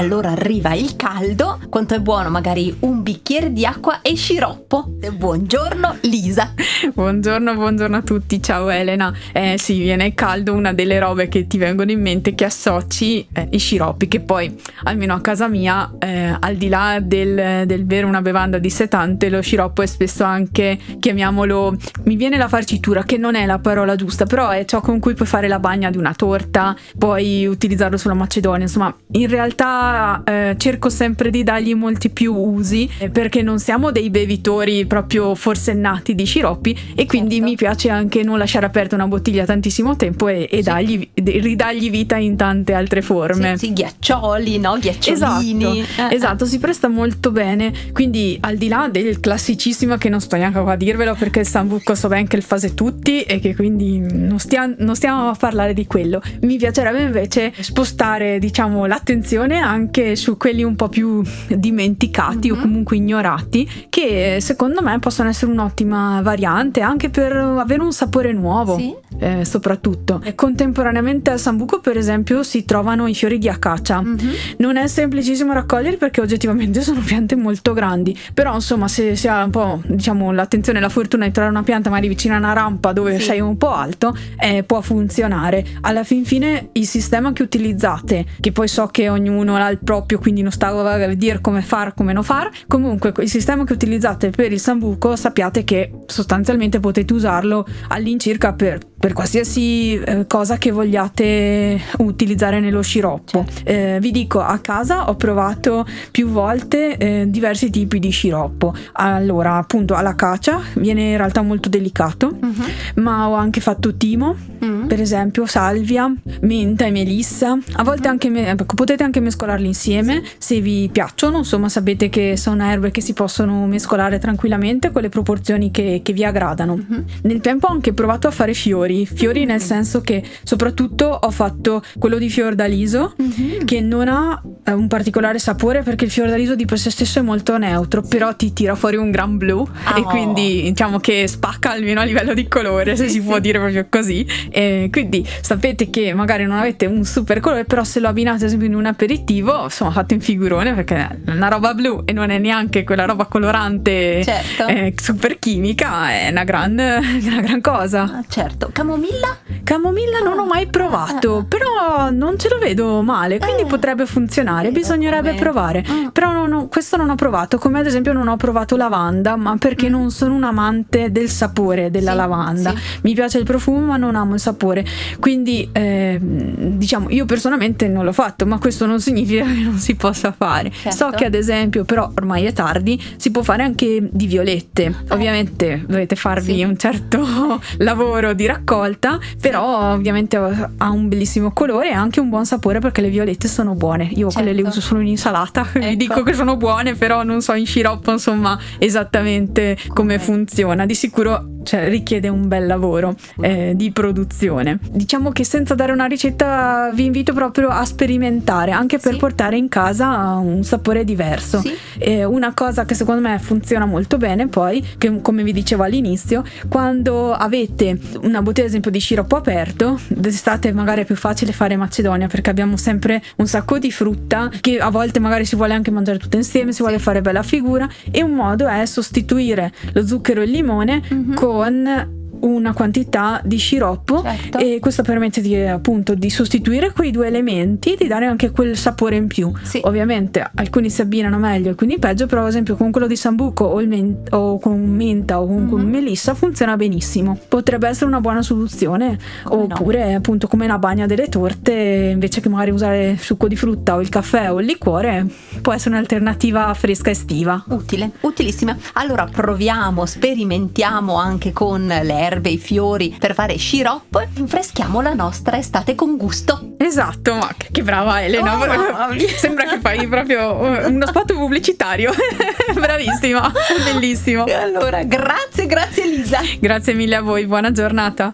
Allora arriva il caldo, quanto è buono magari un bicchiere di acqua e sciroppo. Buongiorno Lisa. Buongiorno, buongiorno a tutti, ciao Elena. Eh sì, viene il caldo, una delle robe che ti vengono in mente che associ eh, i sciroppi, che poi almeno a casa mia, eh, al di là del, del bere una bevanda dissetante, lo sciroppo è spesso anche, chiamiamolo, mi viene la farcitura, che non è la parola giusta, però è ciò con cui puoi fare la bagna di una torta, puoi utilizzarlo sulla macedonia, insomma, in realtà eh, cerco sempre di dargli molti più usi eh, perché non siamo dei bevitori proprio forsennati di sciroppi e quindi certo. mi piace anche non lasciare aperta una bottiglia tantissimo tempo e, e sì. dargli, ridargli vita in tante altre forme. Sì, sì ghiaccioli, no? Ghiacciolini. Esatto, eh, esatto, si presta molto bene. Quindi al di là del classicissimo che non sto neanche qua a dirvelo perché il Sambuco so ben che il fase tutti e che quindi non, stia, non stiamo a parlare di quello. Mi piacerebbe invece spostare diciamo l'attenzione anche anche su quelli un po' più dimenticati mm-hmm. o mhm. comunque ignorati, che secondo me possono essere un'ottima variante anche per avere un sapore nuovo, sì. eh, soprattutto. Contemporaneamente al Sambuco, per esempio, si trovano i fiori di acacia. Mm-hmm. Non è semplicissimo raccoglierli perché oggettivamente sono piante molto grandi, però insomma, se si ha un po' diciamo l'attenzione e la fortuna di trovare una pianta magari vicino a una rampa dove sì. sei un po' alto, eh, può funzionare. Alla fin fine il sistema che utilizzate, che poi so che ognuno ha il proprio, quindi non stavo a dire come far, come non far. Comunque, il sistema che utilizzate per il Sambuco sappiate che sostanzialmente potete usarlo all'incirca per, per qualsiasi eh, cosa che vogliate utilizzare nello sciroppo. Certo. Eh, vi dico, a casa ho provato più volte eh, diversi tipi di sciroppo. Allora, appunto, alla cacia viene in realtà molto delicato, uh-huh. ma ho anche fatto timo, uh-huh. per esempio, salvia, menta e melissa. A volte uh-huh. anche me- potete anche mescolarli mescolarli insieme se vi piacciono, insomma sapete che sono erbe che si possono mescolare tranquillamente con le proporzioni che, che vi aggradano. Mm-hmm. Nel tempo ho anche provato a fare fiori, fiori mm-hmm. nel senso che soprattutto ho fatto quello di fiordaliso mm-hmm. che non ha eh, un particolare sapore perché il fiordaliso di per sé stesso è molto neutro, però ti tira fuori un gran blu oh. e quindi diciamo che spacca almeno a livello di colore, se si può dire proprio così. E quindi sapete che magari non avete un super colore, però se lo abbinate ad esempio in un aperitivo motivo insomma fatto in figurone perché è una roba blu e non è neanche quella roba colorante certo. eh, super chimica è una gran, una gran cosa ah, certo camomilla? camomilla non ho mai provato ah. però non ce lo vedo male quindi eh. potrebbe funzionare bisognerebbe come... provare ah. però non ho, questo non ho provato come ad esempio non ho provato lavanda ma perché mm. non sono un amante del sapore della sì, lavanda sì. mi piace il profumo ma non amo il sapore quindi eh, diciamo io personalmente non l'ho fatto ma questo non significa dire che non si possa fare. Certo. So che ad esempio, però ormai è tardi, si può fare anche di violette. Eh. Ovviamente dovete farvi sì. un certo lavoro di raccolta, però ovviamente ha un bellissimo colore e anche un buon sapore perché le violette sono buone. Io certo. quelle le uso solo in insalata, ecco. vi dico che sono buone, però non so in sciroppo insomma esattamente come okay. funziona. Di sicuro cioè, richiede un bel lavoro eh, di produzione. Diciamo che senza dare una ricetta vi invito proprio a sperimentare, anche per sì. portare in casa un sapore diverso. Sì. Eh, una cosa che secondo me funziona molto bene poi, che come vi dicevo all'inizio, quando avete una bottiglia ad esempio di sciroppo aperto, d'estate magari è più facile fare macedonia perché abbiamo sempre un sacco di frutta che a volte magari si vuole anche mangiare tutte insieme, si vuole fare bella figura e un modo è sostituire lo zucchero e il limone mm-hmm. con con una quantità di sciroppo certo. e questo permette di, appunto di sostituire quei due elementi e di dare anche quel sapore in più. Sì. Ovviamente alcuni si abbinano meglio, alcuni peggio, però ad esempio con quello di sambuco o, men- o con menta o con, mm-hmm. con, melissa funziona benissimo. Potrebbe essere una buona soluzione come oppure no. appunto come una bagna delle torte invece che magari usare succo di frutta o il caffè o il liquore può essere un'alternativa fresca estiva. Utile, utilissima. Allora proviamo, sperimentiamo anche con l'erba erbe, i fiori per fare sciroppo e rinfreschiamo la nostra estate con gusto. Esatto, ma che brava Elena. Oh. Sembra che fai proprio uno spot pubblicitario. Bravissima, bellissimo. E allora, grazie, grazie Elisa. Grazie mille a voi, buona giornata.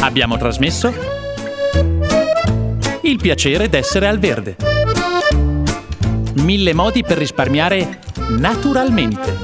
Abbiamo trasmesso Il piacere d'essere al verde. Mille modi per risparmiare naturalmente.